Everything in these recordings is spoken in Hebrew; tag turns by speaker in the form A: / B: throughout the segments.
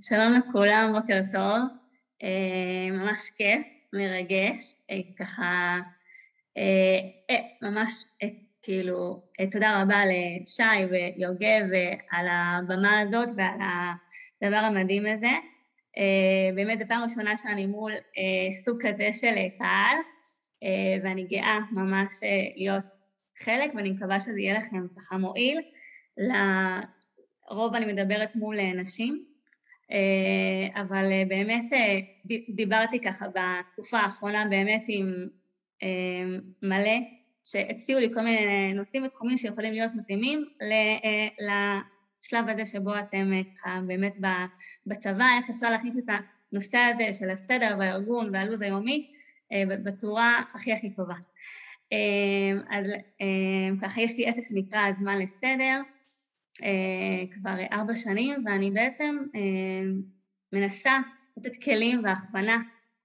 A: שלום לכולם, בוקר טוב. אה, ממש כיף, מרגש, אה, ככה, אה, ממש כאילו, תודה רבה לשי ויוגב על הבמה הזאת ועל הדבר המדהים הזה. באמת זו פעם ראשונה שאני מול סוג כזה של קהל, ואני גאה ממש להיות חלק, ואני מקווה שזה יהיה לכם ככה מועיל. לרוב אני מדברת מול נשים, אבל אה, באמת אה, דיברתי ככה בתקופה האחרונה באמת עם מלא שהציעו לי כל מיני נושאים ותחומים שיכולים להיות מתאימים לשלב הזה שבו אתם ככה באמת בצבא, איך אפשר להכניס את הנושא הזה של הסדר והארגון והלו"ז היומי בצורה הכי הכי טובה. אז ככה יש לי עסק שנקרא זמן לסדר אה, כבר ארבע שנים, ואני בעצם אה, מנסה לתת כלים והכוונה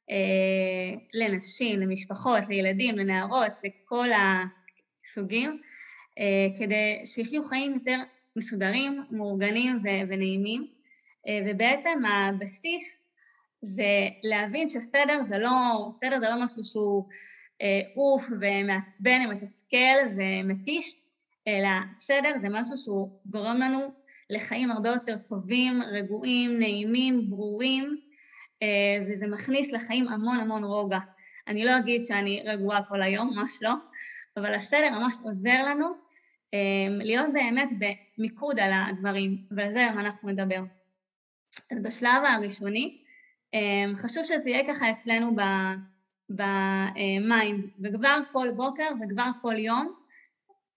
A: אה, לנשים, למשפחות, לילדים, לנערות, לכל הסוגים, כדי שיחיו חיים יותר מסודרים, מאורגנים ונעימים, ובעצם הבסיס זה להבין שסדר זה לא, סדר זה לא משהו שהוא עוף ומעצבן ומתסכל ומתיש, אלא סדר זה משהו שהוא גורם לנו לחיים הרבה יותר טובים, רגועים, נעימים, ברורים, אה, וזה מכניס לחיים המון המון רוגע. אני לא אגיד שאני רגועה כל היום, ממש לא, אבל הסדר ממש עוזר לנו אה, להיות באמת במיקוד על הדברים, ועל זה היום אנחנו נדבר. אז בשלב הראשוני, אה, חשוב שזה יהיה ככה אצלנו ב mind, וכבר כל בוקר וכבר כל יום,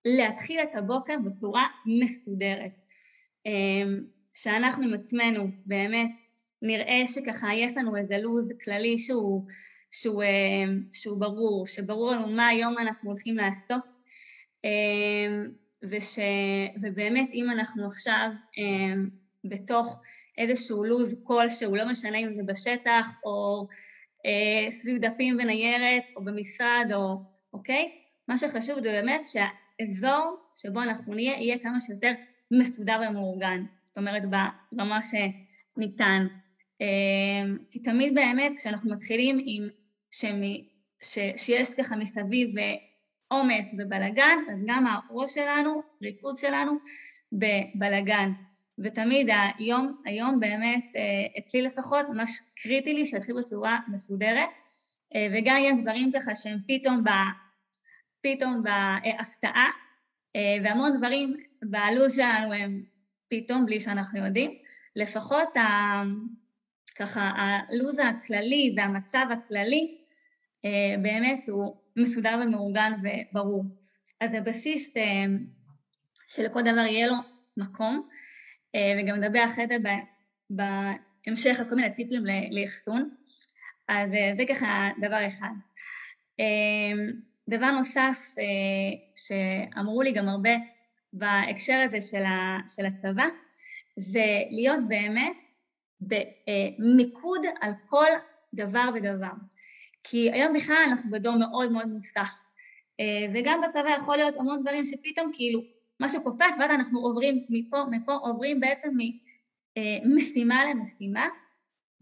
A: להתחיל את הבוקר בצורה מסודרת. אמ, שאנחנו עם עצמנו באמת נראה שככה יש לנו איזה לו"ז כללי שהוא, שהוא, אמ, שהוא ברור, שברור לנו מה היום אנחנו הולכים לעשות אמ, וש, ובאמת אם אנחנו עכשיו בתוך איזשהו לו"ז כלשהו, לא משנה אם זה בשטח או אה, סביב דפים וניירת או במשרד או אוקיי, מה שחשוב זה באמת שה... האזור שבו אנחנו נהיה יהיה כמה שיותר מסודר ומאורגן, זאת אומרת ברמה שניתן. אמ, כי תמיד באמת כשאנחנו מתחילים עם שמי, ש, שיש ככה מסביב עומס ובלגן, אז גם הראש שלנו, ריכוז שלנו בבלגן. ותמיד היום, היום באמת אה, אצלי לפחות ממש קריטי לי שיתחיל בצורה מסודרת אה, וגם יש דברים ככה שהם פתאום פתאום בהפתעה, אה, והמון דברים בלו"ז שלנו הם פתאום בלי שאנחנו יודעים. לפחות ה... ככה הלו"ז הכללי והמצב הכללי אה, באמת הוא מסודר ומאורגן וברור. אז הבסיס אה, שלכל דבר יהיה לו מקום, וגם נדבר אחרי זה בהמשך על כל מיני טיפים לאחסון. אז זה ככה דבר אחד. דבר נוסף אה, שאמרו לי גם הרבה בהקשר הזה של, ה, של הצבא, זה להיות באמת במיקוד על כל דבר ודבר. כי היום בכלל אנחנו בדור מאוד מאוד מוסך, אה, וגם בצבא יכול להיות המון דברים שפתאום כאילו משהו קופץ ואז אנחנו עוברים מפה, מפה עוברים בעצם ממשימה אה, למשימה,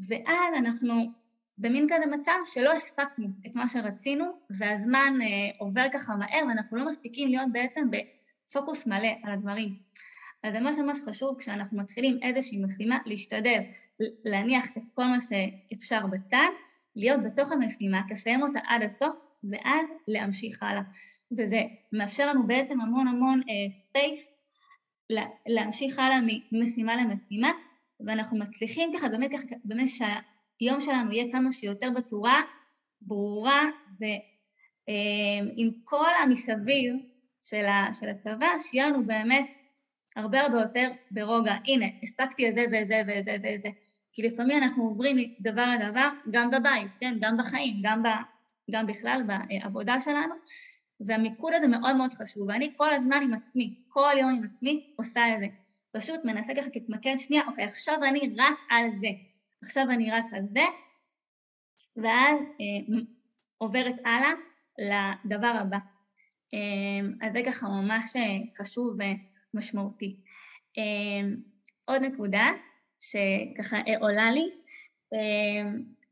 A: ואז אנחנו במין כזה מצב שלא הספקנו את מה שרצינו והזמן אה, עובר ככה מהר ואנחנו לא מספיקים להיות בעצם בפוקוס מלא על הדברים. אז זה ממש ממש חשוב כשאנחנו מתחילים איזושהי משימה להשתדל להניח את כל מה שאפשר בצד, להיות בתוך המשימה, תסיים אותה עד הסוף ואז להמשיך הלאה. וזה מאפשר לנו בעצם המון המון space אה, להמשיך הלאה ממשימה למשימה ואנחנו מצליחים ככה באמת ככה באמת היום שלנו יהיה כמה שיותר בצורה ברורה ועם כל המסביב של, של הצבא, שיהיה לנו באמת הרבה הרבה יותר ברוגע. הנה, הספקתי את זה ואת זה ואת זה ואת זה. כי לפעמים אנחנו עוברים מדבר לדבר, גם בבית, כן? גם בחיים, גם, ב, גם בכלל בעבודה שלנו, והמיקוד הזה מאוד מאוד חשוב, ואני כל הזמן עם עצמי, כל יום עם עצמי עושה את זה. פשוט מנסה ככה להתמקד שנייה, אוקיי, עכשיו אני רק על זה. עכשיו אני רק על זה, ואז אה, עוברת הלאה לדבר הבא. אה, אז זה ככה ממש אה, חשוב ומשמעותי. אה, עוד נקודה, שככה עולה לי,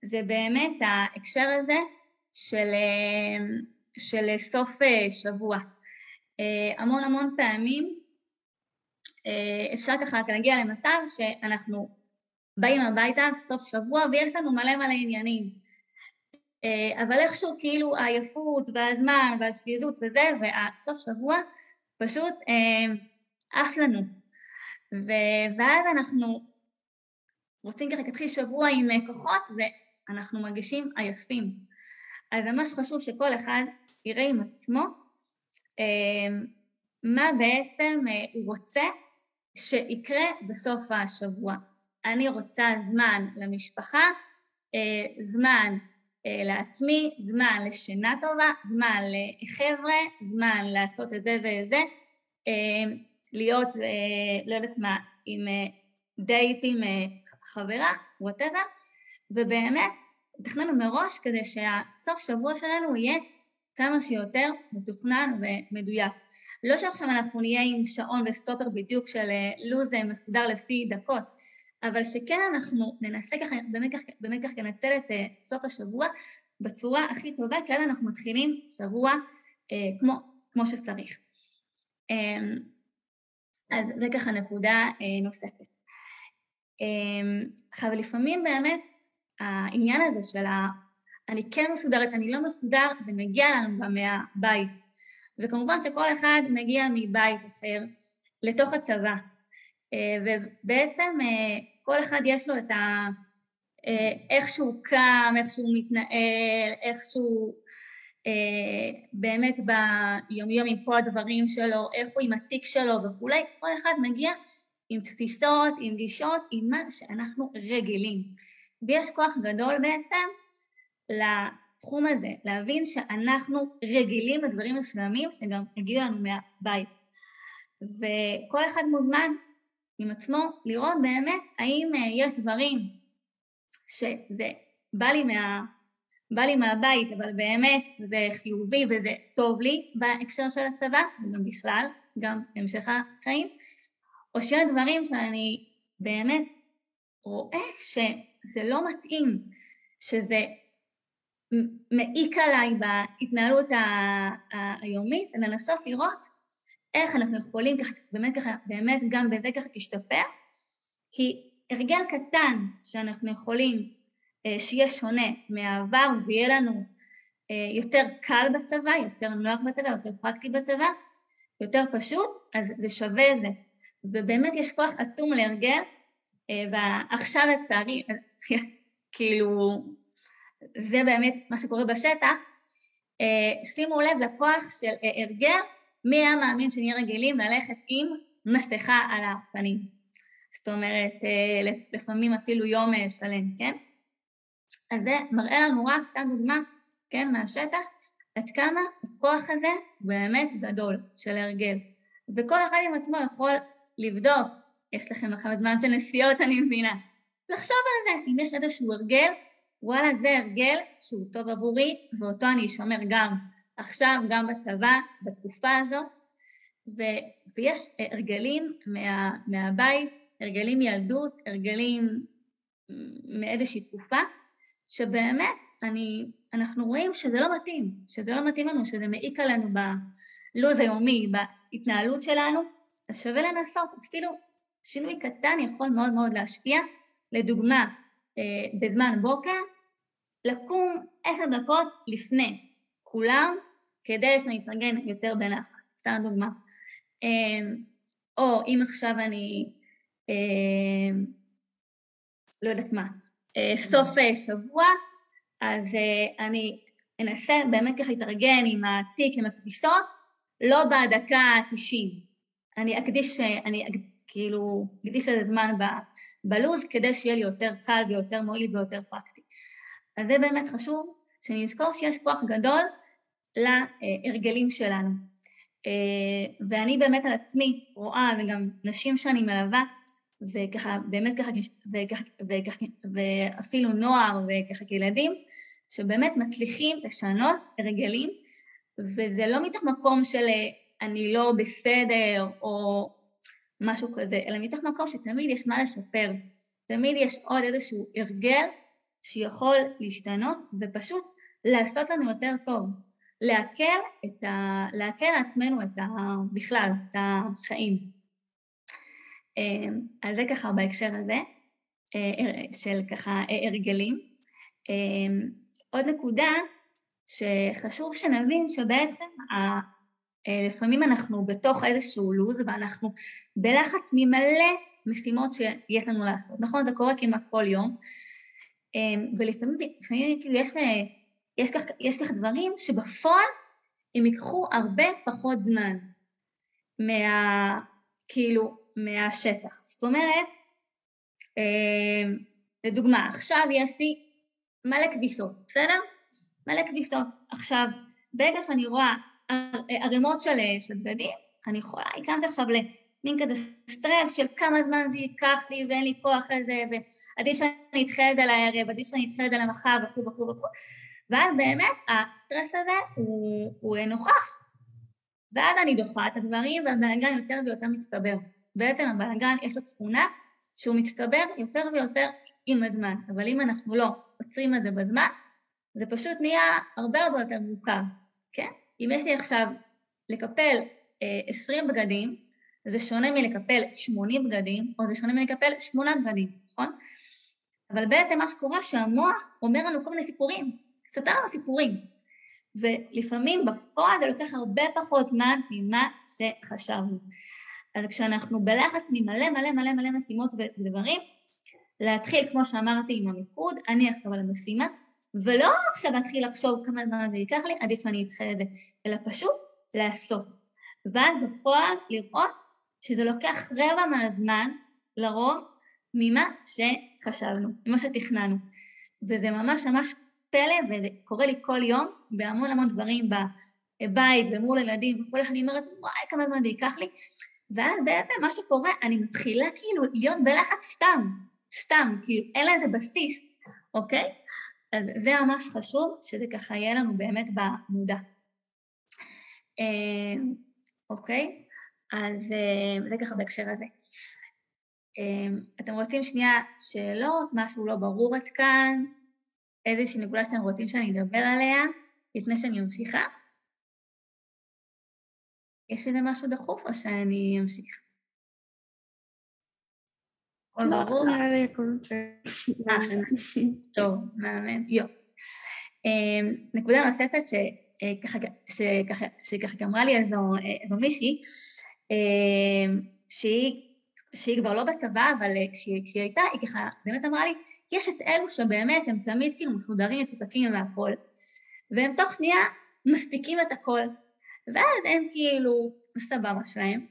A: זה באמת ההקשר הזה של, של סוף שבוע. המון המון פעמים אפשר ככה להגיע למצב שאנחנו באים הביתה סוף שבוע ויש לנו מלא מלא עניינים. אבל איכשהו כאילו העייפות והזמן והשביזות וזה, והסוף שבוע פשוט עף לנו. ואז אנחנו רוצים ככה להתחיל שבוע עם כוחות ואנחנו מרגישים עייפים. אז ממש חשוב שכל אחד יראה עם עצמו מה בעצם הוא רוצה שיקרה בסוף השבוע. אני רוצה זמן למשפחה, זמן לעצמי, זמן לשינה טובה, זמן לחבר'ה, זמן לעשות את זה וזה, להיות, לא יודעת מה, עם דייט עם חברה, whatever, ובאמת תכננו מראש כדי שהסוף שבוע שלנו יהיה כמה שיותר מתוכנן ומדויק. לא שעכשיו אנחנו נהיה עם שעון וסטופר בדיוק של לו"ז מסודר לפי דקות, אבל שכן אנחנו ננסה ככה, באמת ככה, באמת לנצל את סוף השבוע בצורה הכי טובה, כי אז אנחנו מתחילים שבוע אה, כמו, כמו שצריך. אה, אז זה ככה נקודה אה, נוספת. אה, עכשיו לפעמים באמת העניין הזה של ה... אני כן מסודרת, אני לא מסודר, זה מגיע לנו גם מהבית. וכמובן שכל אחד מגיע מבית אחר לתוך הצבא. ובעצם כל אחד יש לו את ה... איך שהוא קם, איך שהוא מתנהל, איך שהוא באמת ביומיום עם כל הדברים שלו, איך הוא עם התיק שלו וכולי, כל אחד מגיע עם תפיסות, עם גישות, עם מה שאנחנו רגילים. ויש כוח גדול בעצם לתחום הזה, להבין שאנחנו רגילים לדברים מסוימים שגם הגיעו לנו מהבית. וכל אחד מוזמן עם עצמו לראות באמת האם יש דברים שזה בא לי, מה, בא לי מהבית, אבל באמת זה חיובי וזה טוב לי בהקשר של הצבא, וגם בכלל, גם המשך החיים, או שיש דברים שאני באמת רואה שזה לא מתאים, שזה מעיק עליי בהתנהלות היומית, לנסות לראות איך אנחנו יכולים ככה, באמת ככה, באמת גם בזה ככה תשתפר, כי הרגל קטן שאנחנו יכולים שיהיה שונה מהעבר ויהיה לנו יותר קל בצבא, יותר נוח בצבא, יותר פרקטי בצבא, יותר פשוט, אז זה שווה את זה. ובאמת יש כוח עצום להרגל, ועכשיו לצערי, כאילו, זה באמת מה שקורה בשטח, שימו לב לכוח של הרגל, מי היה מאמין שנהיה רגילים ללכת עם מסכה על הפנים. זאת אומרת, לפעמים אפילו יום שלם, כן? אז זה מראה לנו רק, סתם דוגמה, כן, מהשטח, עד כמה הכוח הזה באמת גדול של הרגל. וכל אחד עם עצמו יכול לבדוק, יש לכם אחר זמן של נסיעות, אני מבינה, לחשוב על זה, אם יש איזשהו הרגל, וואלה, זה הרגל שהוא טוב עבורי, ואותו אני אשמר גם עכשיו, גם בצבא, בתקופה הזאת, ו, ויש הרגלים מה, מהבית, הרגלים מילדות, הרגלים מאיזושהי תקופה, שבאמת אני, אנחנו רואים שזה לא מתאים, שזה לא מתאים לנו, שזה מעיק עלינו בלו"ז היומי, בהתנהלות שלנו, אז שווה לנסות, אפילו שינוי קטן יכול מאוד מאוד להשפיע. לדוגמה, בזמן בוקר, לקום עשר דקות לפני כולם, כדי שנתארגן יותר בנחת, סתם דוגמה. או אם עכשיו אני, לא יודעת מה, סוף שבוע, אז אני אנסה באמת ככה להתארגן עם התיק, עם הכביסות, לא בדקה ה-90. אני אקדיש, אני כאילו אקדיש לזה זמן בלו"ז כדי שיהיה לי יותר קל ויותר מועיל ויותר פרקטי. אז זה באמת חשוב, שנזכור שיש כוח גדול להרגלים שלנו. ואני באמת על עצמי רואה, וגם נשים שאני מלווה, וככה, באמת ככה, וככה, וככה, ואפילו נוער וככה כילדים, שבאמת מצליחים לשנות הרגלים, וזה לא מתוך מקום של אני לא בסדר או משהו כזה, אלא מתוך מקום שתמיד יש מה לשפר. תמיד יש עוד איזשהו הרגל שיכול להשתנות ופשוט לעשות לנו יותר טוב, להקל, את ה... להקל לעצמנו את ה... בכלל, את החיים. אז זה ככה בהקשר הזה של ככה הרגלים. עוד נקודה שחשוב שנבין שבעצם אה, לפעמים אנחנו בתוך איזשהו לו"ז ואנחנו בלחץ ממלא משימות שיש לנו לעשות, נכון? זה קורה כמעט כל יום, אה, ולפעמים כאילו יש, אה, יש, כך, יש כך דברים שבפועל הם ייקחו הרבה פחות זמן מה... כאילו, מהשטח. זאת אומרת, לדוגמה, עכשיו יש לי מלא כביסות, בסדר? מלא כביסות. עכשיו, ברגע שאני רואה ערימות של, של בגדים, אני יכולה להיכנס עכשיו למין כזה סטרס של כמה זמן זה ייקח לי ואין לי כוח לזה ועדיף שאני אדחה את זה לערב, עדיף שאני אדחה את זה למחר וכו' וכו' וכו' ואז באמת הסטרס הזה הוא, הוא נוכח ואז אני דוחה את הדברים והבלאגן יותר ויותר מצטבר. בעצם הבלאגן יש לו תכונה שהוא מצטבר יותר ויותר עם הזמן, אבל אם אנחנו לא עוצרים את זה בזמן, זה פשוט נהיה הרבה הרבה יותר מורכב, כן? אם יש לי עכשיו לקפל אה, 20 בגדים, זה שונה מלקפל 80 בגדים, או זה שונה מלקפל 8 בגדים, נכון? אבל בעצם מה שקורה שהמוח אומר לנו כל מיני סיפורים, סתם לנו סיפורים, ולפעמים בפועל זה לוקח הרבה פחות זמן ממה שחשבנו. אז כשאנחנו בלחץ ממלא מלא מלא מלא משימות ודברים, להתחיל, כמו שאמרתי, עם המיקוד, אני עכשיו על המשימה, ולא עכשיו להתחיל לחשוב כמה זמן זה ייקח לי, עדיף אני אדחה את זה, אלא פשוט לעשות. ואז בפועל לראות שזה לוקח רבע מהזמן, לרוב, ממה שחשבנו, ממה שתכננו. וזה ממש ממש פלא, וזה קורה לי כל יום בהמון המון דברים בבית ומול ילדים וכולי, אני אומרת, וואי, כמה זמן זה ייקח לי. ואז בעצם מה שקורה, אני מתחילה כאילו להיות בלחץ סתם, סתם, כאילו אין לזה בסיס, אוקיי? אז זה ממש חשוב, שזה ככה יהיה לנו באמת במודע. אה, אוקיי? אז אה, זה ככה בהקשר הזה. אה, אתם רוצים שנייה שאלות, משהו לא ברור עד כאן, איזושהי נקודה שאתם רוצים שאני אדבר עליה, לפני שאני ממשיכה? יש איזה משהו דחוף או שאני אמשיך? הכל לא, ברור? הכל טוב, מאמן, יופי. אמ, נקודה נוספת שככה אמרה לי איזו מישהי, אמ, שהיא כבר לא בצבא, אבל כשהיא הייתה, היא ככה באמת אמרה לי, יש את אלו שבאמת הם תמיד כאילו מסודרים, מפותקים והכל, והם תוך שנייה מספיקים את הכל, ואז הם כאילו סבבה שלהם,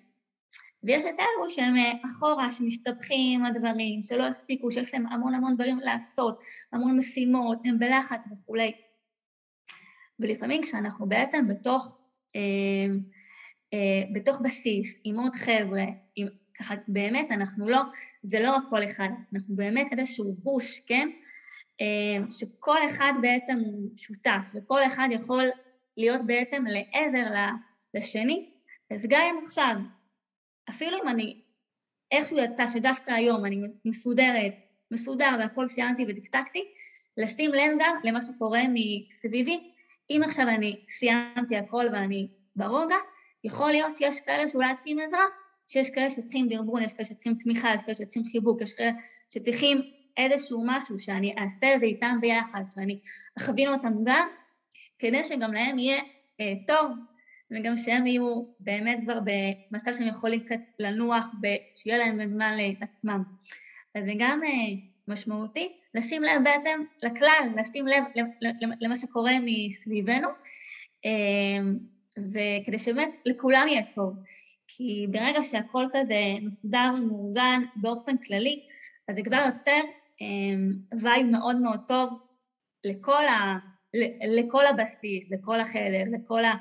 A: ויש את אלו שהם אה, אחורה, שמסתבכים הדברים, שלא הספיקו, שיש להם המון המון דברים לעשות, המון משימות, הם בלחץ וכולי. ולפעמים כשאנחנו בעצם בתוך, אה, אה, בתוך בסיס, עם עוד חבר'ה, עם, ככה באמת אנחנו לא, זה לא רק כל אחד, אנחנו באמת איזשהו גוש, כן? אה, שכל אחד בעצם הוא שותף, וכל אחד יכול להיות בעצם לעזר לשני, אז גם אם עכשיו אפילו אם אני איכשהו יצא שדווקא היום אני מסודרת, מסודר והכל סיימתי ודקדקתי, לשים לב גם למה שקורה מסביבי. אם עכשיו אני סיימתי הכל ואני ברוגע, יכול להיות שיש כאלה שאולי צריכים עזרה, שיש כאלה שצריכים דרבון, יש כאלה שצריכים תמיכה, יש כאלה שצריכים חיבוק, יש כאלה שצריכים איזשהו משהו שאני אעשה את זה איתם ביחד, שאני אכווין אותם גם, כדי שגם להם יהיה אה, טוב וגם שהם יהיו באמת כבר במצב שהם יכולים לנוח, שיהיה להם גם זמן לעצמם. אז זה גם אה, משמעותי לשים לב בעצם לכלל, לשים לב למה שקורה מסביבנו, אה, וכדי שבאמת לכולם יהיה טוב. כי ברגע שהכל כזה מסודר ומאורגן באופן כללי, אז זה כבר יוצר וייב מאוד מאוד טוב לכל, ה, לכל הבסיס, לכל החדר, לכל ה...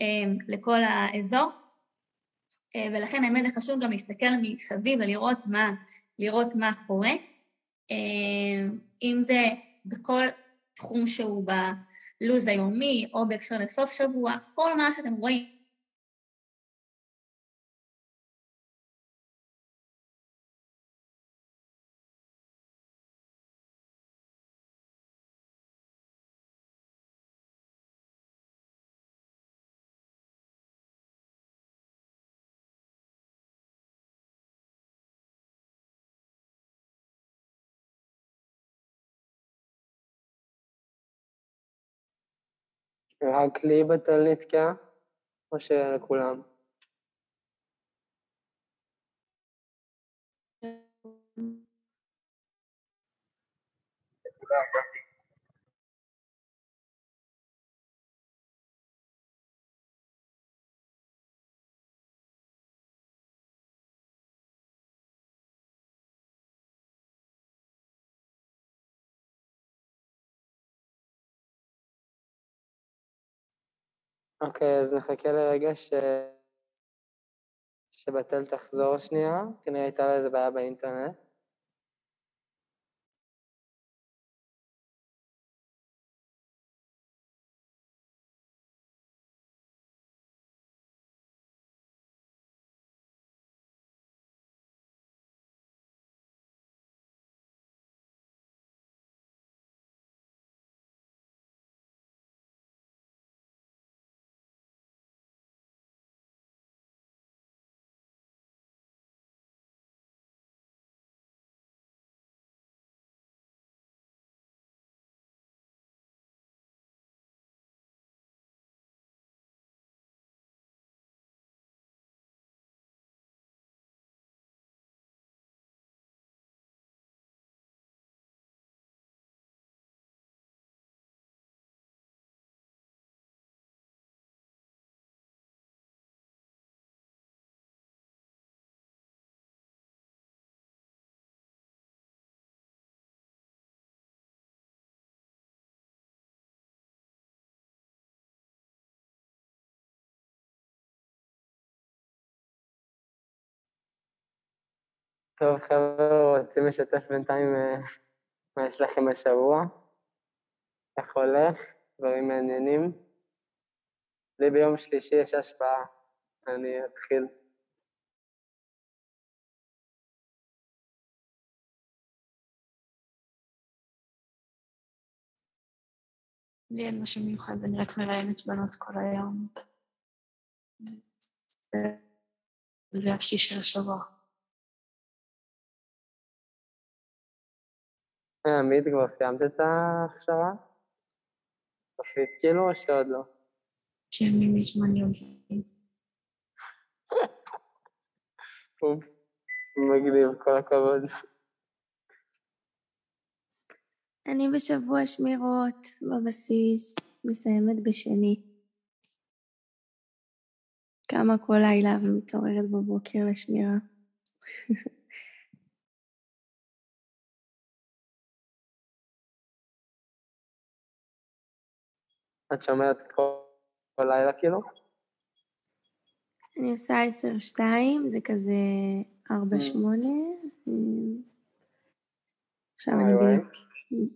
A: אמ, לכל האזור, אה, ולכן האמת זה חשוב גם להסתכל מסביב ולראות מה, לראות מה קורה, אמ, אם זה בכל תחום שהוא בלו"ז היומי או בהקשר לסוף שבוע, כל מה שאתם רואים
B: רק לי בטל נתקע, או שלכולם? אוקיי, אז נחכה לרגע ש... שבתל תחזור שנייה, כנראה הייתה לה איזה בעיה באינטרנט. טוב, חבר'ה, רוצים לשתף בינתיים אה, מה יש לכם השבוע? איך הולך? דברים מעניינים? לי ביום שלישי יש השפעה, אני אתחיל.
C: לי אין משהו מיוחד, אני רק מראיינת בנות כל היום. זה השיא של השבוע.
B: עמית, כבר סיימת את ההכשרה? סופית כאילו, או שעוד לא?
C: כן, מזמן יומי.
B: מגניב, כל הכבוד.
D: אני בשבוע שמירות בבסיס, מסיימת בשני. קמה כל לילה ומתעוררת בבוקר לשמירה.
B: את שומרת כל לילה כאילו?
D: אני עושה 10-2, זה כזה 4-8. עכשיו אני בדיוק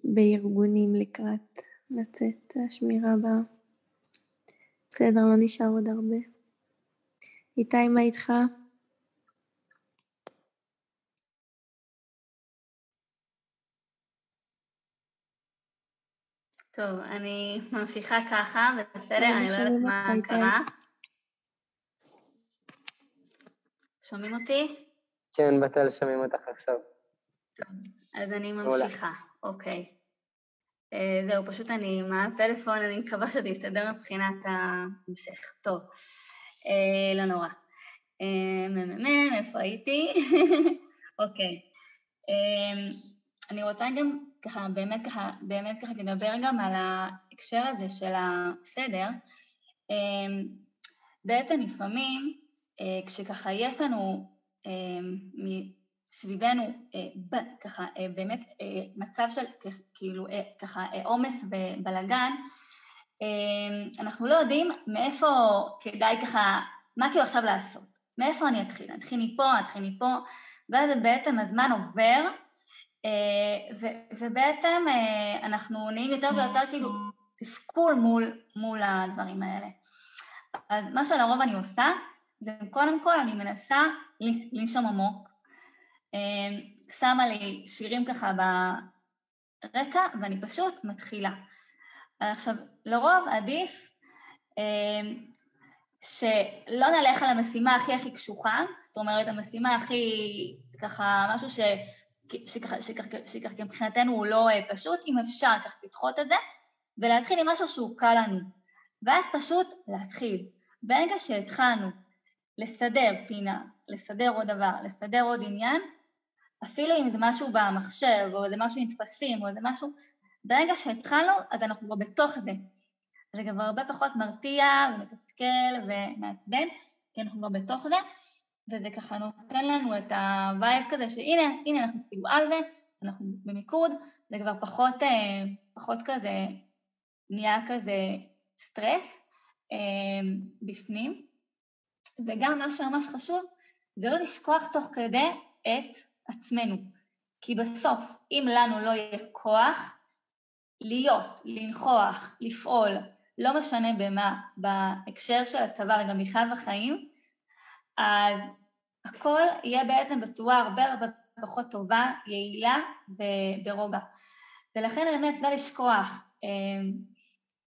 D: בארגונים לקראת לצאת השמירה הבאה. בסדר, לא נשאר עוד הרבה. איתי, מה איתך?
A: טוב, אני ממשיכה ככה, בסדר? אני לא יודעת מה קרה. שומעים אותי?
B: כן, בתל שומעים אותך עכשיו.
A: טוב, אז אני ממשיכה, אוקיי. אה, זהו, פשוט אני עם הפלאפון, אני מקווה שזה יסתדר מבחינת ההמשך. טוב, אה, לא נורא. מ"מ, איפה הייתי? אוקיי. אני רוצה גם ככה, באמת ככה, באמת ככה תדבר גם על ההקשר הזה של הסדר. אמ, בעצם לפעמים, אה, כשככה יש לנו אמ, סביבנו אה, ככה אה, באמת מצב של כאילו ככה עומס ובלאגן, אמ, אנחנו לא יודעים מאיפה כדאי ככה, מה כאילו עכשיו לעשות, מאיפה אני אתחיל, אני אתחיל מפה, אני אתחיל מפה, ואז בעצם הזמן עובר אה, ובעצם אה, אנחנו נהיים יותר ויותר כאילו תסכול מול, מול הדברים האלה. אז מה שלרוב אני עושה, זה קודם כל אני מנסה לנשום עמוק, אה, שמה לי שירים ככה ברקע ואני פשוט מתחילה. עכשיו, לרוב עדיף שלא נלך על המשימה הכי הכי קשוחה, זאת אומרת המשימה הכי ככה משהו ש... שככה, שככה, שככה מבחינתנו הוא לא אה, פשוט, אם אפשר ככה לדחות את זה, ולהתחיל עם משהו שהוא קל לנו. ואז פשוט להתחיל. ברגע שהתחלנו לסדר פינה, לסדר עוד דבר, לסדר עוד עניין, אפילו אם זה משהו במחשב, או זה משהו עם טפסים, או זה משהו, ברגע שהתחלנו, אז אנחנו כבר בתוך זה. זה כבר הרבה פחות מרתיע ומתסכל ומעצבן, כי אנחנו כבר בתוך זה, וזה ככה נותן לנו את ה vibe כזה שהנה, הנה אנחנו כאילו על זה, אנחנו במיקוד, זה כבר פחות, אה, פחות כזה, נהיה כזה סטרס אה, בפנים. וגם מה שממש חשוב, זה לא לשכוח תוך כדי את עצמנו. כי בסוף, אם לנו לא יהיה כוח להיות, לנכוח, לפעול, לא משנה במה, בהקשר של הצבא וגם בכלל בחיים, אז הכל יהיה בעצם בצורה הרבה הרבה פחות טובה, יעילה וברוגע. ולכן באמת לא לשכוח אה,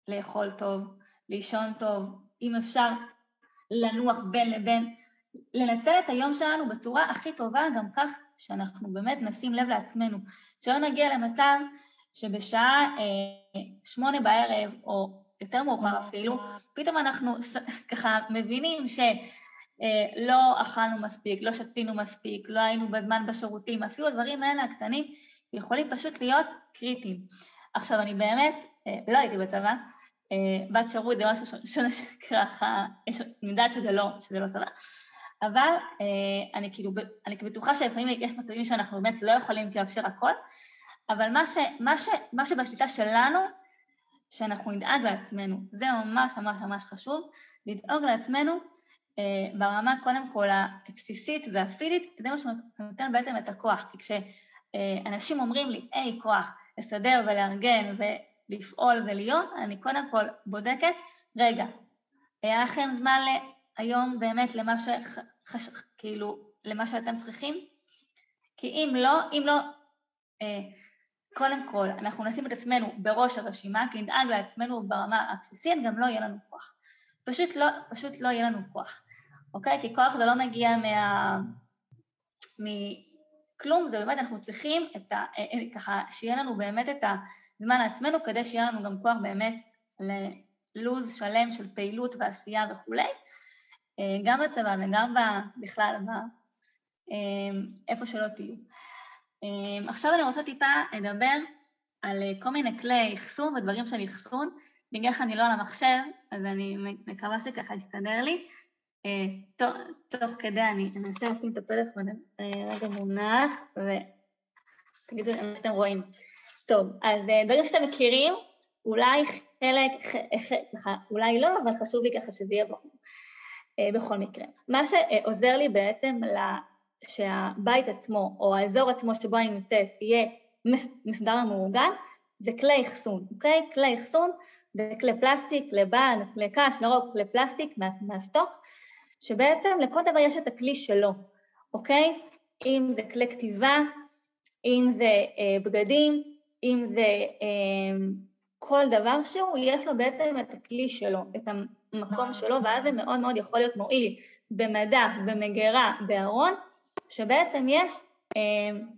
A: לאכול טוב, לישון טוב, אם אפשר לנוח בין לבין, לנצל את היום שלנו בצורה הכי טובה, גם כך שאנחנו באמת נשים לב לעצמנו, שלא נגיע למצב שבשעה אה, שמונה בערב, או יותר מאוחר אפילו, פתאום אנחנו ככה מבינים שלא אה, אכלנו מספיק, לא שתינו מספיק, לא היינו בזמן בשירותים, אפילו הדברים האלה הקטנים יכולים פשוט להיות קריטיים. עכשיו, אני באמת, אה, לא הייתי בצבא, בת שירות זה משהו שככה, אני יודעת שזה לא, שזה לא צבא, אבל אני כאילו, אני בטוחה שלפעמים יש מצבים שאנחנו באמת לא יכולים לאפשר הכל, אבל מה, ש, מה, ש, מה שבשליטה שלנו, שאנחנו נדאג לעצמנו. זה ממש ממש ממש חשוב, לדאוג לעצמנו אה, ברמה קודם כל הבסיסית והפיזית, זה מה שנותן בעצם את הכוח. כי כשאנשים אומרים לי, היי, כוח, לסדר ולארגן ולפעול ולהיות, אני קודם כל בודקת, רגע, היה לכם זמן היום באמת למה ש... חש... כאילו, למה שאתם צריכים? כי אם לא, אם לא, אה, קודם כל, אנחנו נשים את עצמנו בראש הרשימה, כי נדאג לעצמנו ברמה הבסיסית, גם לא יהיה לנו כוח. פשוט לא, פשוט לא יהיה לנו כוח, אוקיי? כי כוח זה לא מגיע מה... מכלום, זה באמת, אנחנו צריכים את ה... אה, אה, ככה, שיהיה לנו באמת את הזמן לעצמנו, כדי שיהיה לנו גם כוח באמת ללוז שלם של פעילות ועשייה וכולי, אה, גם בצבא וגם בכלל, איפה שלא תהיו. עכשיו אני רוצה טיפה לדבר על כל מיני כלי אחסון ודברים של אחסון. בגלל שאני לא על המחשב, אז אני מקווה שככה יסתדר לי. אה, תוך, כדי אני אנסה לשים את הפלאפון אה, רגע מונח, ותגידו לי מה שאתם רואים. טוב, אז דברים שאתם מכירים, אולי חלק, ככה, אולי לא, אבל חשוב לי ככה שזה יהיה ברור. בכל מקרה. מה שעוזר לי בעצם שהבית עצמו, או האזור עצמו שבו אני נמצאת, יהיה מסודר ומאורגן, זה כלי אחסון, אוקיי? כלי אחסון זה כלי פלסטיק, כלי בד, כלי קש, לרוב כלי פלסטיק מה, מהסטוק, שבעצם לכל דבר יש את הכלי שלו, אוקיי? אם זה כלי כתיבה, אם זה אה, בגדים, אם זה אה, כל דבר שהוא, יש לו בעצם את הכלי שלו, את המקום שלו, ואז זה מאוד מאוד יכול להיות מועיל במדע, במגירה, בארון, שבעצם יש אה,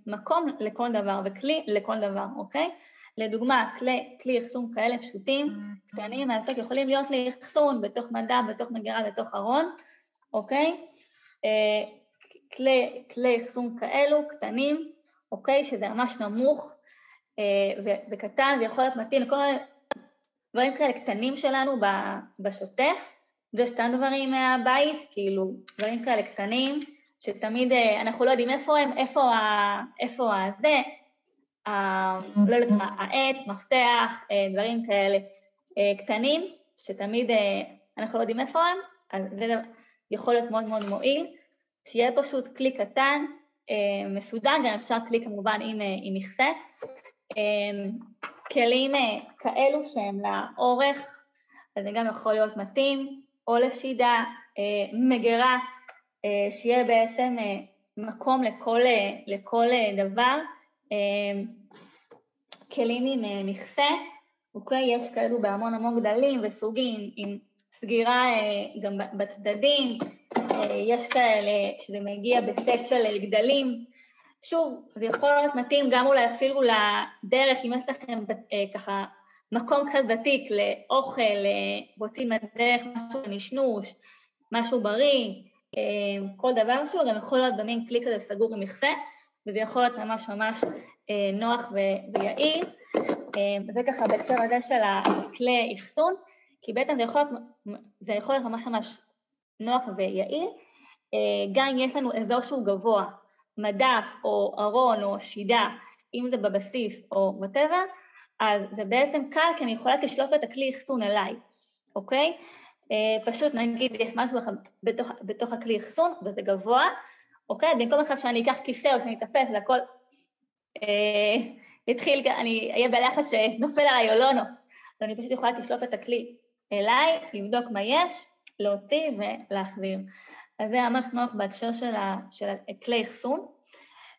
A: מקום לכל דבר וכלי לכל דבר, אוקיי? לדוגמה, כלי, כלי אחסון כאלה פשוטים, קטנים מהעסק, יכולים להיות לאחסון בתוך מדע, בתוך מגירה, בתוך ארון, אוקיי? אה, כלי, כלי אחסון כאלו, קטנים, אוקיי? שזה ממש נמוך אה, וקטן ויכול להיות מתאים לכל מיני דברים כאלה קטנים שלנו בשוטף, זה סתם דברים מהבית, כאילו דברים כאלה קטנים, שתמיד אה, אנחנו לא יודעים איפה הם, איפה, ה, איפה הזה, ה, לא יודעת מה, העט, מפתח, אה, דברים כאלה אה, קטנים, שתמיד אנחנו לא יודעים איפה הם, אז זה יכול להיות מאוד מאוד מועיל, שיהיה פשוט כלי קטן, מסודר, גם אפשר כלי כמובן עם, עם מכסה. כלים כאלו שהם לאורך, אז זה גם יכול להיות מתאים, או לשידה, מגירה, אה, שיהיה בעצם אה, מקום לכל, אה, לכל דבר. כלים עם מכסה, אוקיי? יש כאלו בהמון המון גדלים וסוגים, עם סגירה גם בצדדים, יש כאלה שזה מגיע בסט של גדלים. שוב, זה יכול להיות מתאים גם אולי אפילו לדרך, אם יש לכם ככה מקום כזה בתיק לאוכל, רוצים לדרך משהו לנשנוש, משהו בריא, כל דבר שהוא, גם יכול להיות במין כלי כזה סגור עם מכסה, וזה יכול להיות ממש ממש נוח ויעיל. זה ככה בהקשר הזה של הכלי אחסון, כי בעצם זה יכול להיות, זה יכול להיות ממש ממש נוח ויעיל, גם אם יש לנו אזור שהוא גבוה, מדף או ארון או שידה, אם זה בבסיס או whatever, אז זה בעצם קל כי אני יכולה לשלוף את הכלי אחסון אליי, אוקיי? פשוט נגיד יש משהו בתוך, בתוך הכלי אחסון וזה גבוה, אוקיי? במקום עכשיו שאני אקח כיסא או שאני אטפס והכל אה, יתחיל, אני אהיה בלחץ שנופל עליי או לא, לא. אז אני פשוט יכולה לשלוף את הכלי אליי, לבדוק מה יש, להוציא ולהחזיר. אז זה ממש נוח בהקשר של, ה, של כלי אחסון.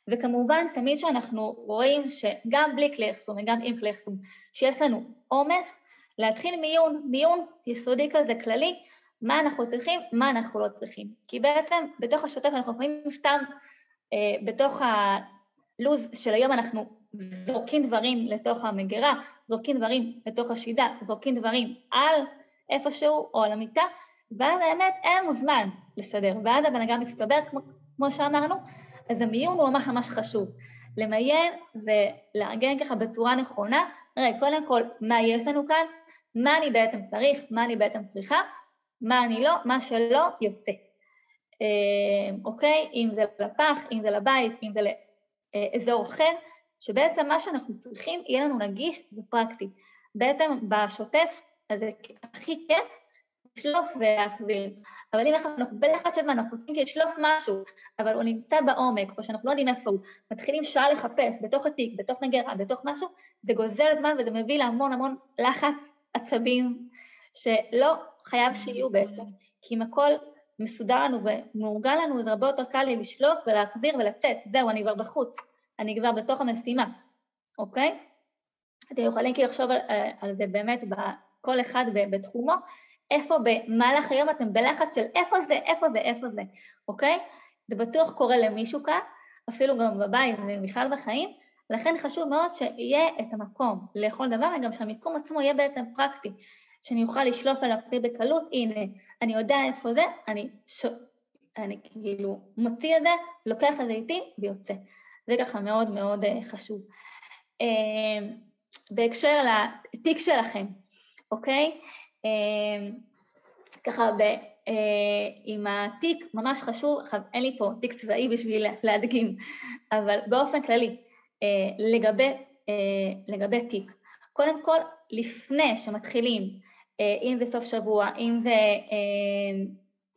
A: וכמובן, תמיד כשאנחנו רואים שגם בלי כלי אחסון וגם עם כלי אחסון, שיש לנו עומס, להתחיל מיון, מיון יסודי כזה כללי, מה אנחנו צריכים, מה אנחנו לא צריכים. כי בעצם בתוך השוטף אנחנו יכולים סתם, אה, בתוך הלו"ז של היום אנחנו זורקים דברים לתוך המגירה, זורקים דברים לתוך השידה, זורקים דברים על איפשהו או על המיטה, ואז האמת אין לנו זמן לסדר, ואז הבן אדם מצטבר כמו, כמו שאמרנו, אז המיון הוא ממש ממש חשוב. למיין ולארגן ככה בצורה נכונה, רגע, קודם כל, מה יש לנו כאן, מה אני בעצם צריך, מה אני בעצם צריכה, מה אני לא, מה שלא, יוצא. אה, אוקיי? אם זה לפח, אם זה לבית, אם זה לאזור אחר, שבעצם מה שאנחנו צריכים יהיה לנו נגיש ופרקטי. בעצם בשוטף, אז זה הכי כיף לשלוף ולהחזיר. אבל אם אנחנו בלחץ של זמן, אנחנו רוצים לשלוף משהו, אבל הוא נמצא בעומק, או שאנחנו לא יודעים איפה הוא, מתחילים שעה לחפש בתוך התיק, בתוך מגרה, בתוך משהו, זה גוזל זמן וזה מביא להמון המון לחץ עצבים, שלא חייב שיהיו בעצם, כי אם הכל מסודר לנו ומאורגן לנו, זה הרבה יותר קל לי לשלוף ולהחזיר ולצאת, זהו, אני כבר בחוץ, אני כבר בתוך המשימה, אוקיי? אתם יכולים כאילו לחשוב על, על זה באמת כל אחד בתחומו, איפה במהלך היום אתם בלחץ של איפה זה, איפה זה, איפה זה, אוקיי? זה בטוח קורה למישהו כאן, אפילו גם בבית ובכלל בחיים, לכן חשוב מאוד שיהיה את המקום לכל דבר, וגם שהמיקום עצמו יהיה בעצם פרקטי, שאני אוכל לשלוף ולהחזיר בקלות, הנה, אני יודע איפה זה, אני, ש... אני כאילו מוציא את זה, לוקח את זה איתי ויוצא. זה ככה מאוד מאוד אה, חשוב. אה, בהקשר לתיק שלכם, אוקיי? אה, ככה ב, עם התיק ממש חשוב, אין לי פה תיק צבאי בשביל להדגים, אבל באופן כללי, לגבי, לגבי תיק, קודם כל, לפני שמתחילים, אם זה סוף שבוע, אם זה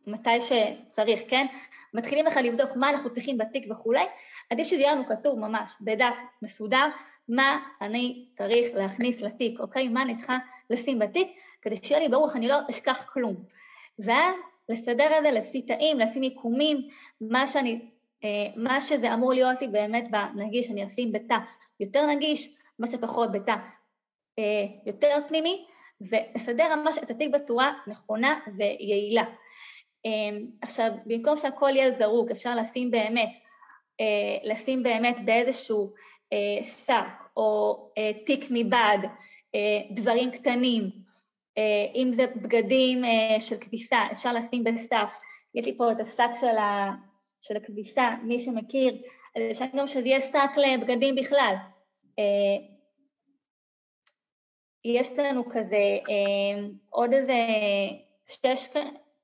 A: מתי שצריך, כן? מתחילים בכלל לבדוק מה אנחנו צריכים בתיק וכולי, עדיף שזה יהיה לנו כתוב ממש בדף מסודר, מה אני צריך להכניס לתיק, אוקיי? מה אני צריכה לשים בתיק, כדי שיהיה לי ברור, אני לא אשכח כלום. ואז לסדר את זה לפי תאים, לפי מיקומים, מה שאני, אה, מה שזה אמור להיות לי באמת בנגיש, אני אשים בתא יותר נגיש, מה שפחות בתא אה, יותר פנימי, ולסדר ממש את התיק בצורה נכונה ויעילה. אה, עכשיו, במקום שהכל יהיה זרוק, אפשר לשים באמת לשים באמת באיזשהו שק או אה, תיק מבד, דברים קטנים, אם זה בגדים של כביסה, אפשר לשים בסף, יש לי פה את השק של, ה, של הכביסה, מי שמכיר, אז אפשר גם שזה יהיה שק לבגדים בכלל. יש לנו כזה עוד איזה שש,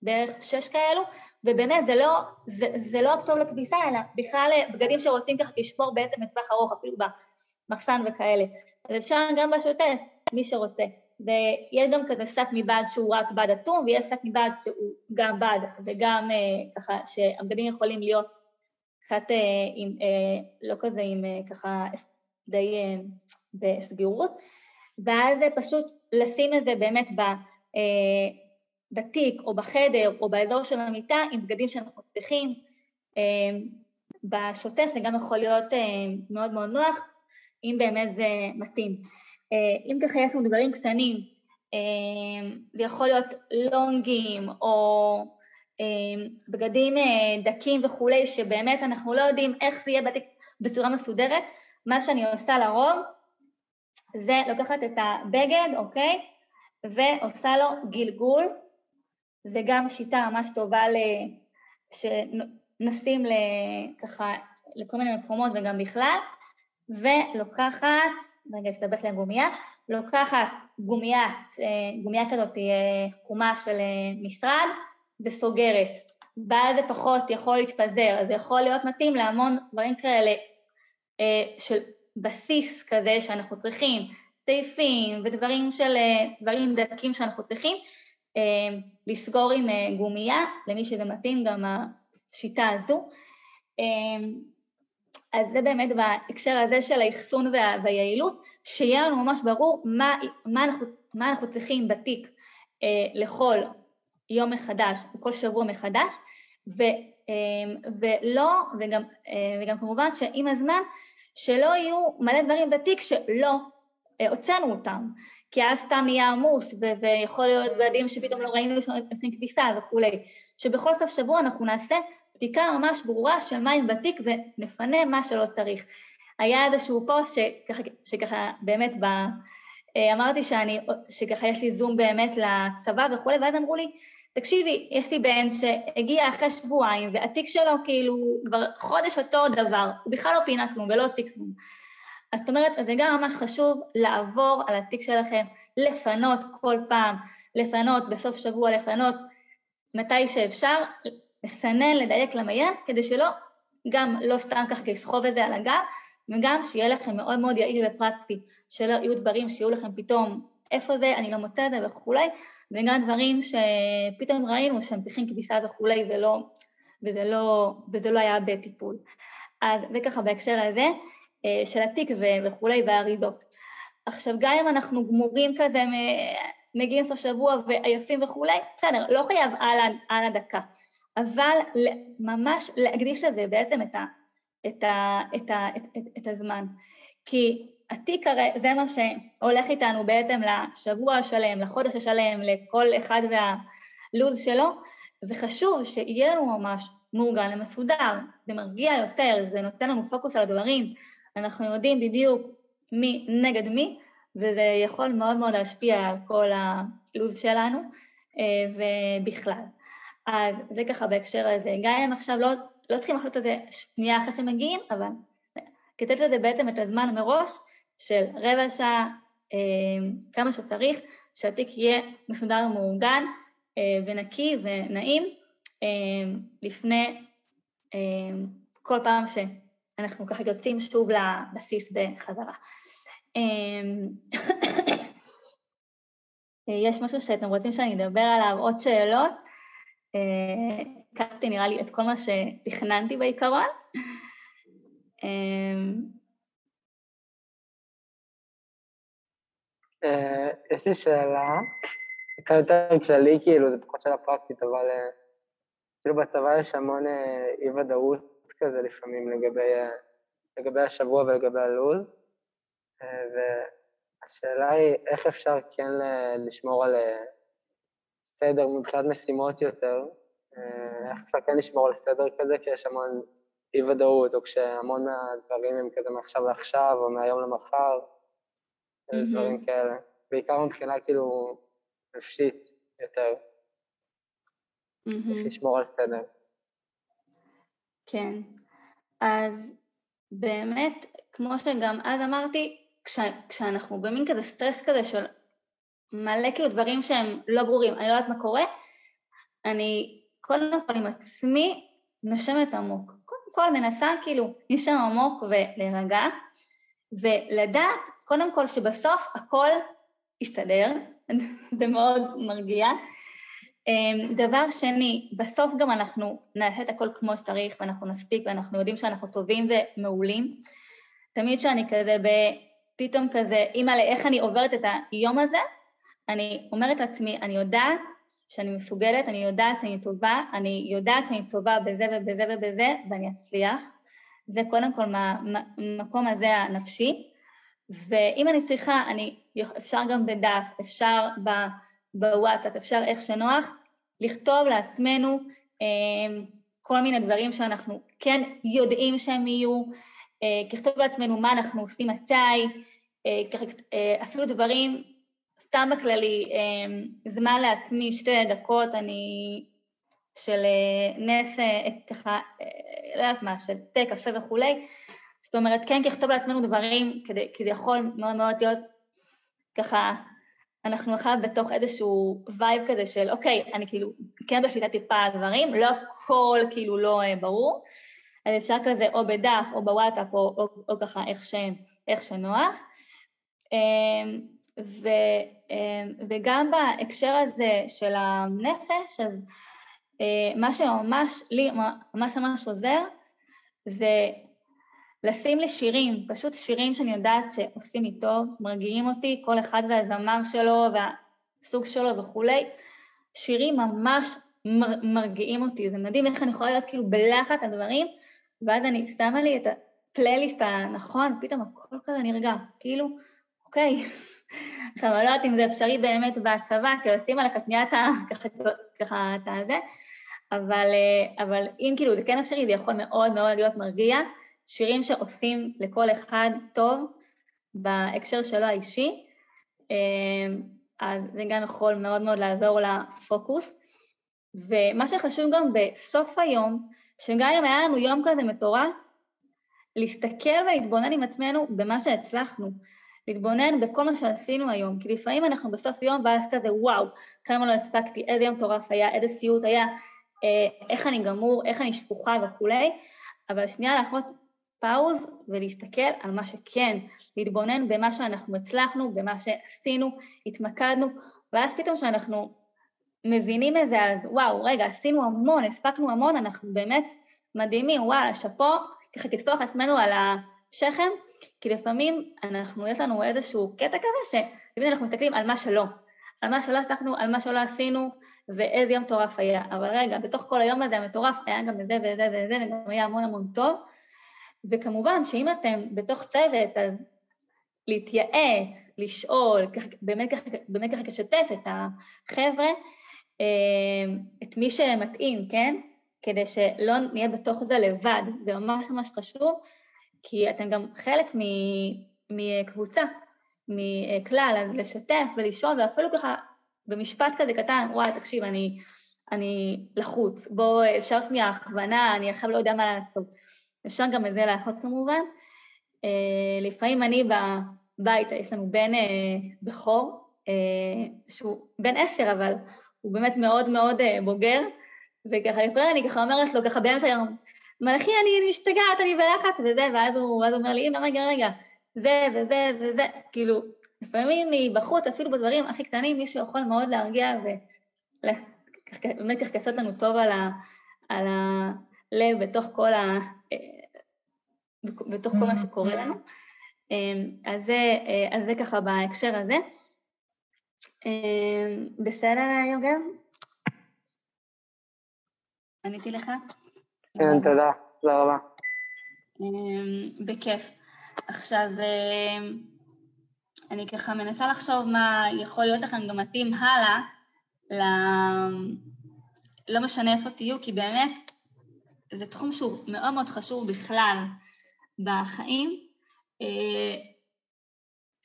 A: בערך שש כאלו, ובאמת זה לא, זה, זה לא טוב לכביסה, אלא בכלל בגדים שרוצים ככה לשמור בעצם לטווח ארוך, אפילו במחסן וכאלה. אז אפשר גם בשוטף, מי שרוצה. ויש גם כזה שק מבד שהוא רק בד אטום, ויש שק מבד שהוא גם בד, וגם אה, ככה שהבגדים יכולים להיות קצת אה, עם, אה, לא כזה עם אה, ככה די אה, בסגירות, ואז פשוט לשים את זה באמת ב... אה, בתיק או בחדר או באזור של המיטה עם בגדים שאנחנו צריכים. אמ, בשוטף זה גם יכול להיות אמ, מאוד מאוד נוח, אם באמת זה מתאים. אה, אם ככה יש לנו דברים קטנים, זה יכול להיות לונגים או בגדים אה, דקים וכולי, שבאמת אנחנו לא יודעים איך זה יהיה בתיק בצורה מסודרת, מה שאני עושה לרוב, זה לוקחת את הבגד, אוקיי? ועושה לו גלגול. זה גם שיטה ממש טובה ל... שנוסעים ככה לכל מיני מקומות וגם בכלל, ולוקחת, רגע, הסתבך לי הגומייה, לוקחת גומיית, אה, גומייה כזאת אה, חומה של אה, משרד וסוגרת. ואז זה פחות יכול להתפזר, אז זה יכול להיות מתאים להמון דברים כאלה של בסיס כזה שאנחנו צריכים, סעיפים ודברים של, דברים דקים שאנחנו צריכים, לסגור עם גומייה, למי שזה מתאים גם השיטה הזו. אז זה באמת בהקשר הזה של האחסון וה, והיעילות, שיהיה לנו ממש ברור מה, מה, אנחנו, מה אנחנו צריכים בתיק אה, לכל יום מחדש, כל שבוע מחדש, ו, אה, ולא, וגם, אה, וגם כמובן שעם הזמן, שלא יהיו מלא דברים בתיק שלא אה, הוצאנו אותם, כי אז סתם נהיה עמוס, ו- ויכול להיות בגדים שפתאום לא ראינו שעושים כביסה וכולי, שבכל סוף שבוע אנחנו נעשה בדיקה ממש ברורה של מים בתיק ונפנה מה שלא צריך. היה איזשהו פוסט שככה, שככה באמת ב... אה, אמרתי שאני, שככה יש לי זום באמת לצבא וכולי, ואז אמרו לי, תקשיבי, יש לי בן שהגיע אחרי שבועיים והתיק שלו כאילו כבר חודש אותו דבר, הוא בכלל לא פינה כלום ולא הוציא כלום. אז זאת אומרת, זה גם ממש חשוב לעבור על התיק שלכם, לפנות כל פעם, לפנות בסוף שבוע, לפנות מתי שאפשר, לסנן, לדייק, למיין, כדי שלא, גם לא סתם ככה לסחוב את זה על הגב, וגם שיהיה לכם מאוד מאוד יעיל ופרקטי, שלא יהיו דברים שיהיו לכם פתאום, איפה זה, אני לא מוצא את זה וכולי, וגם דברים שפתאום ראינו שהם צריכים כביסה וכולי, ולא, וזה, לא, וזה לא היה בטיפול. אז זה ככה בהקשר הזה של התיק וכולי והאריזות. עכשיו, גם אם אנחנו גמורים כזה, מגיעים סוף שבוע ועייפים וכולי, בסדר, לא חייב על, על הדקה. אבל ממש להקדיש לזה בעצם את, ה, את, ה, את, ה, את, את, את הזמן. כי התיק הרי זה מה שהולך איתנו בעצם לשבוע השלם, לחודש השלם, לכל אחד והלו"ז שלו, וחשוב שיהיה לנו ממש מאורגן ומסודר, זה מרגיע יותר, זה נותן לנו פוקוס על הדברים, אנחנו יודעים בדיוק מי נגד מי, וזה יכול מאוד מאוד להשפיע על כל הלו"ז שלנו אה, ובכלל. אז זה ככה בהקשר הזה. גם אם עכשיו לא, לא צריכים לחלות את זה שנייה אחרי שמגיעים, אבל לתת לזה בעצם את הזמן מראש של רבע שעה, אה, כמה שצריך, שהתיק יהיה מסודר ומאורגן אה, ונקי ונעים לפני כל פעם שאנחנו ככה יוצאים שוב לבסיס בחזרה. אה, יש משהו שאתם רוצים שאני אדבר עליו, עוד שאלות? הקפתי נראה לי את כל מה שתכננתי בעיקרון. אמ,
B: אה, יש לי שאלה, קצת יותר כללי, כאילו, זה פחות שאלה פרקטית, אבל אה, כאילו בצבא יש המון אה, אי ודאות כזה לפעמים לגבי, לגבי השבוע ולגבי הלו"ז, והשאלה היא איך אפשר כן לשמור על סדר מבחינת משימות יותר, אה, איך אפשר כן לשמור על סדר כזה, כי יש המון אי ודאות, או כשהמון מהדברים הם כזה מעכשיו לעכשיו, או מהיום למחר, mm-hmm. דברים כאלה. בעיקר מבחינה כאילו נפשית יותר. Mm-hmm. איך לשמור על סדר.
A: כן, אז באמת, כמו שגם אז אמרתי, כש, כשאנחנו במין כזה סטרס כזה של מלא כאילו דברים שהם לא ברורים, אני לא יודעת מה קורה, אני קודם כל עם עצמי נושמת עמוק. קודם כל מנסה כאילו לנשום עמוק ולהירגע, ולדעת קודם כל שבסוף הכל יסתדר, זה מאוד מרגיע. אמ, דבר שני, בסוף גם אנחנו נעשה את הכל כמו שצריך ואנחנו נספיק ואנחנו יודעים שאנחנו טובים ומעולים. תמיד כשאני כזה ב... פתאום כזה, אימא, איך אני עוברת את היום הזה, אני אומרת לעצמי, אני יודעת שאני מסוגלת, אני יודעת שאני טובה, אני יודעת שאני טובה בזה ובזה ובזה, ואני אצליח. זה קודם כל מהמקום הזה הנפשי. ואם אני צריכה, אני, אפשר גם בדף, אפשר בוואטסאפ, אפשר איך שנוח, לכתוב לעצמנו אה, כל מיני דברים שאנחנו כן יודעים שהם יהיו, אה, לכתוב לעצמנו מה אנחנו עושים מתי, אפילו דברים, סתם בכללי, זמן לעצמי, שתי דקות, אני של נס, ככה, לא יודעת מה, של תה, קפה וכולי. זאת אומרת, כן, ככתוב לעצמנו דברים, כדי, כי זה יכול מאוד מאוד להיות ככה, אנחנו עכשיו בתוך איזשהו vibe כזה של, אוקיי, אני כאילו כן בשליטה טיפה על דברים, לא הכל כאילו לא אה, ברור, אז אפשר כזה או בדף או בוואטסאפ או, או, או ככה איך, ש, איך שנוח. אמ, ו, אמ, וגם בהקשר הזה של הנפש, אז אה, מה שממש לי ממש ממש עוזר זה לשים לי שירים, פשוט שירים שאני יודעת שעושים לי טוב, שמרגיעים אותי, כל אחד והזמר שלו והסוג שלו וכולי, שירים ממש מר, מרגיעים אותי, זה מדהים איך אני יכולה להיות כאילו בלחץ על דברים, ואז אני שמה לי את הפלייליסט הנכון, פתאום הכל כזה נרגע, כאילו, אוקיי. עכשיו, אני לא יודעת אם זה אפשרי באמת בצבא, כאילו לשים עליך שנייה את ה... ככה את הזה, אבל, אבל אם כאילו זה כן אפשרי, זה יכול מאוד מאוד להיות מרגיע. שירים שעושים לכל אחד טוב בהקשר שלו האישי, אמ, אז זה גם יכול מאוד מאוד לעזור לפוקוס. ומה שחשוב גם בסוף היום, שגם אם היה לנו יום כזה מטורף, להסתכל ולהתבונן עם עצמנו במה שהצלחנו, להתבונן בכל מה שעשינו היום, כי לפעמים אנחנו בסוף יום ואז כזה וואו, כמה לא הספקתי, איזה יום מטורף היה, איזה סיוט היה, אה, איך אני גמור, איך אני שפוכה וכולי, אבל שנייה לעשות פאוז ולהסתכל על מה שכן, להתבונן במה שאנחנו הצלחנו, במה שעשינו, התמקדנו, ואז פתאום כשאנחנו מבינים את זה, אז וואו, רגע, עשינו המון, הספקנו המון, אנחנו באמת מדהימים, וואלה, שאפו, ככה תספוח עצמנו על השכם, כי לפעמים אנחנו, יש לנו איזשהו קטע כזה, שתמיד אנחנו מסתכלים על מה שלא, על מה שלא הספקנו, על מה שלא עשינו, ואיזה יום מטורף היה. אבל רגע, בתוך כל היום הזה המטורף היה גם זה וזה וזה, וגם היה המון המון טוב, וכמובן שאם אתם בתוך צוות, אז להתייעץ, לשאול, באמת ככה, באמת ככה לשתף את החבר'ה, אה, את מי שמתאים, כן? כדי שלא נהיה בתוך זה לבד, זה ממש ממש חשוב, כי אתם גם חלק מקבוצה, מכלל, אז לשתף ולשאול, ואפילו ככה במשפט כזה קטן, וואי, תקשיב, אני, אני לחוץ, בוא, אפשר שנייה הכוונה, אני עכשיו לא יודע מה לעשות. אפשר גם את זה לעשות כמובן. Uh, לפעמים אני בבית, יש לנו בן uh, בכור, uh, שהוא בן עשר, אבל הוא באמת מאוד מאוד בוגר, וככה לפעמים אני ככה אומרת לו ככה באמצע היום, מלאכי, אני משתגעת, אני בלחץ וזה, ואז הוא, ואז הוא אומר לי, הנה, רגע, רגע, זה וזה וזה, כאילו, לפעמים מבחוץ, אפילו בדברים הכי קטנים, מישהו יכול מאוד להרגיע ובאמת ככה לעשות לנו טוב על, ה, על הלב בתוך כל ה... בתוך כל מה שקורה לנו. אמ, אז זה, אה, אז זה ככה בהקשר הזה. בסדר, יוגב? עניתי לך?
B: כן, תודה, תודה רבה.
A: בכיף. עכשיו, אני ככה מנסה לחשוב מה יכול להיות לכם גם מתאים הלאה, ל... לא משנה איפה תהיו, כי באמת זה תחום שהוא מאוד מאוד חשוב בכלל בחיים. אה,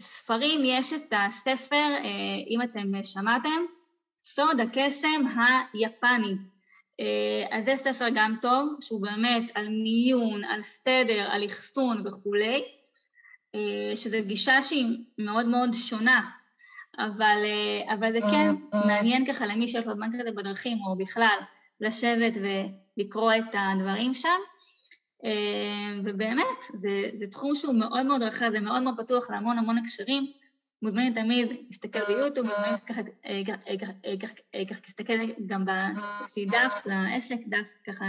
A: ספרים, יש את הספר, אה, אם אתם שמעתם, סוד הקסם היפני. אה, אז זה ספר גם טוב, שהוא באמת על מיון, על סדר, על אחסון וכולי, שזו גישה שהיא מאוד מאוד שונה, אבל, אבל זה כן מעניין ככה למי שיש לו זמן כזה בדרכים, או בכלל, לשבת ולקרוא את הדברים שם. אה, ובאמת, זה, זה תחום שהוא מאוד מאוד רחב ומאוד מאוד פתוח להמון המון הקשרים. מוזמנים תמיד להסתכל ביוטיוב, מוזמנים ככה, אה, אה, להסתכל גם בדף לעסק, דף ככה,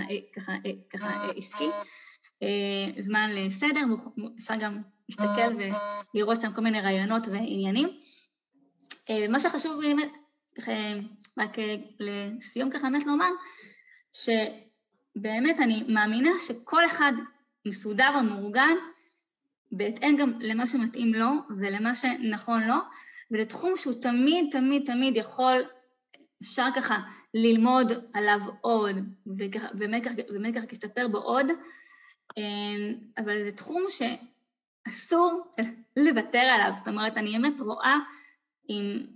A: עסקי. זמן לסדר, אפשר גם להסתכל ולראות שם כל מיני רעיונות ועניינים. מה שחשוב באמת, רק לסיום ככה באמת לומר, ש... באמת אני מאמינה שכל אחד מסודר ומאורגן בהתאם גם למה שמתאים לו ולמה שנכון לו, וזה תחום שהוא תמיד תמיד תמיד יכול, אפשר ככה ללמוד עליו עוד, ובאמת ככה, להסתפר בו עוד, אמ, אבל זה תחום אסור לוותר עליו, זאת אומרת, אני באמת רואה עם,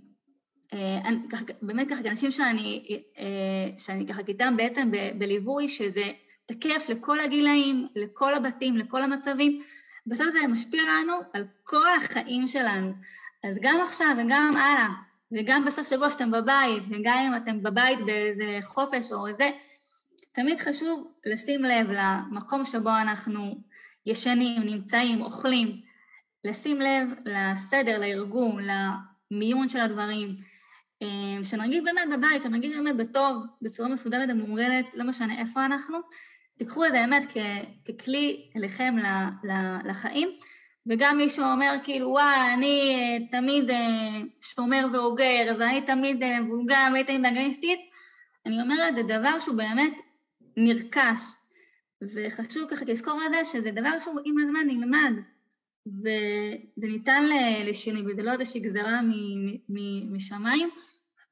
A: אני, ככה, באמת ככה, אנשים שאני, אה, שאני ככה איתם בעצם ב, בליווי, שזה תקף לכל הגילאים, לכל הבתים, לכל המצבים, בסוף זה משפיע לנו על כל החיים שלנו. אז גם עכשיו וגם הלאה, וגם בסוף שבוע שאתם בבית, וגם אם אתם בבית באיזה חופש או איזה, תמיד חשוב לשים לב למקום שבו אנחנו ישנים, נמצאים, אוכלים, לשים לב לסדר, לארגון, למיון של הדברים, אה, שנרגיש באמת בבית, שנרגיש באמת בטוב, בצורה מסודרת ומאורגנת, לא משנה איפה אנחנו, תיקחו את זה באמת ככלי אליכם לחיים, וגם מי שאומר כאילו וואי אני אה, תמיד אה, שומר ואוגר ואני תמיד מבולגר והייתי תמיד אגניסטית, אני אומרת זה דבר שהוא באמת נרכש, וחשוב ככה לזכור את זה שזה דבר שהוא עם הזמן נלמד, וזה ניתן לשינוי, וזה לא איזושהי גזרה משמיים,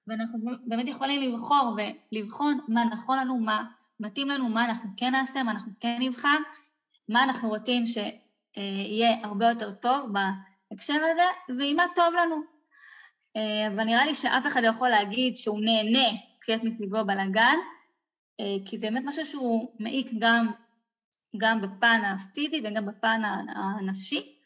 A: ואנחנו באמת יכולים לבחור ולבחון מה נכון לנו, מה מתאים לנו, מה אנחנו כן נעשה, מה אנחנו כן נבחר, מה אנחנו רוצים שיהיה הרבה יותר טוב בהקשר הזה, ועם מה טוב לנו. אבל נראה לי שאף אחד לא יכול להגיד שהוא נהנה כשיש מסביבו בלאגן, כי זה באמת משהו שהוא מעיק גם, גם בפן הפיזי וגם בפן הנפשי.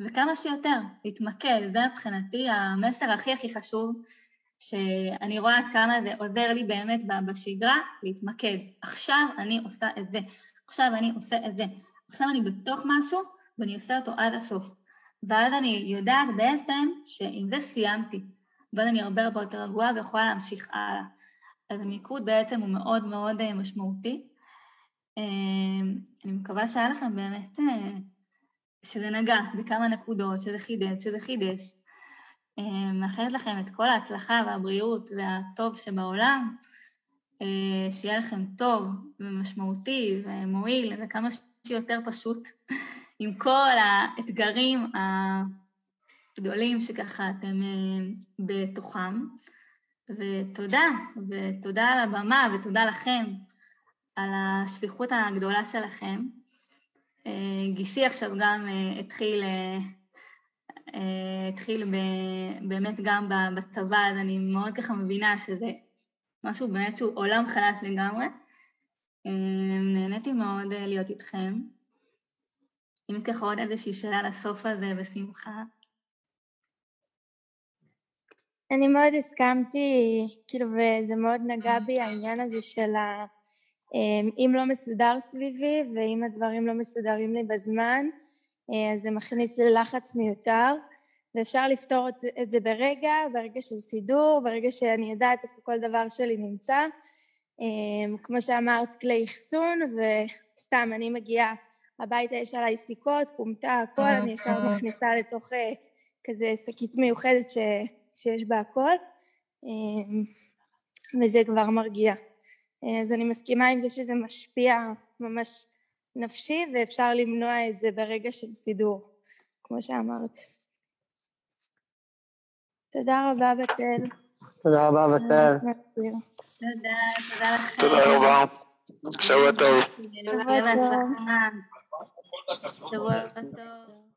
A: וכמה שיותר, להתמקד, זה מבחינתי המסר הכי הכי חשוב, שאני רואה עד כמה זה עוזר לי באמת בשגרה, להתמקד. עכשיו אני עושה את זה, עכשיו אני עושה את זה, עכשיו אני בתוך משהו ואני עושה אותו עד הסוף. ואז אני יודעת בעצם שעם זה סיימתי, ואז אני הרבה הרבה יותר רגועה ויכולה להמשיך הלאה. אז המיקוד בעצם הוא מאוד מאוד אה, משמעותי. אה, אני מקווה שהיה לכם באמת אה, שזה נגע בכמה נקודות, שזה חידד, שזה חידש. אה, מאחלת לכם את כל ההצלחה והבריאות והטוב שבעולם, אה, שיהיה לכם טוב ומשמעותי ומועיל וכמה שיותר פשוט עם כל האתגרים הגדולים שככה אתם אה, בתוכם. ותודה, ותודה על הבמה ותודה לכם על השליחות הגדולה שלכם. אה, גיסי עכשיו גם אה, התחיל, אה, התחיל באמת גם בצבא, אז אני מאוד ככה מבינה שזה משהו באמת שהוא עולם חלק לגמרי. נהניתי מאוד להיות איתכם. אם יש ככה עוד איזושהי שאלה לסוף הזה, בשמחה.
D: אני מאוד הסכמתי, כאילו, וזה מאוד נגע בי העניין הזה של ה... אמ, אם לא מסודר סביבי ואם הדברים לא מסודרים לי בזמן אה, אז זה מכניס לי לחץ מיותר. ואפשר לפתור את זה ברגע, ברגע של סידור, ברגע שאני יודעת איפה כל דבר שלי נמצא. אמ, כמו שאמרת כלי אחסון וסתם אני מגיעה הביתה יש עליי סיכות, קומטה, הכל, אני ישר מכניסה לתוך אה, כזה שקית מיוחדת ש, שיש בה הכל. אמ, וזה כבר מרגיע. אה, אז אני מסכימה עם זה שזה משפיע ממש נפשי ואפשר למנוע את זה ברגע של סידור, כמו שאמרת. תודה רבה בתל.
B: תודה רבה בתל.
A: תודה, תודה לכם.
E: תודה רבה. שבוע טוב.
A: שבוע טוב. שבוע טוב.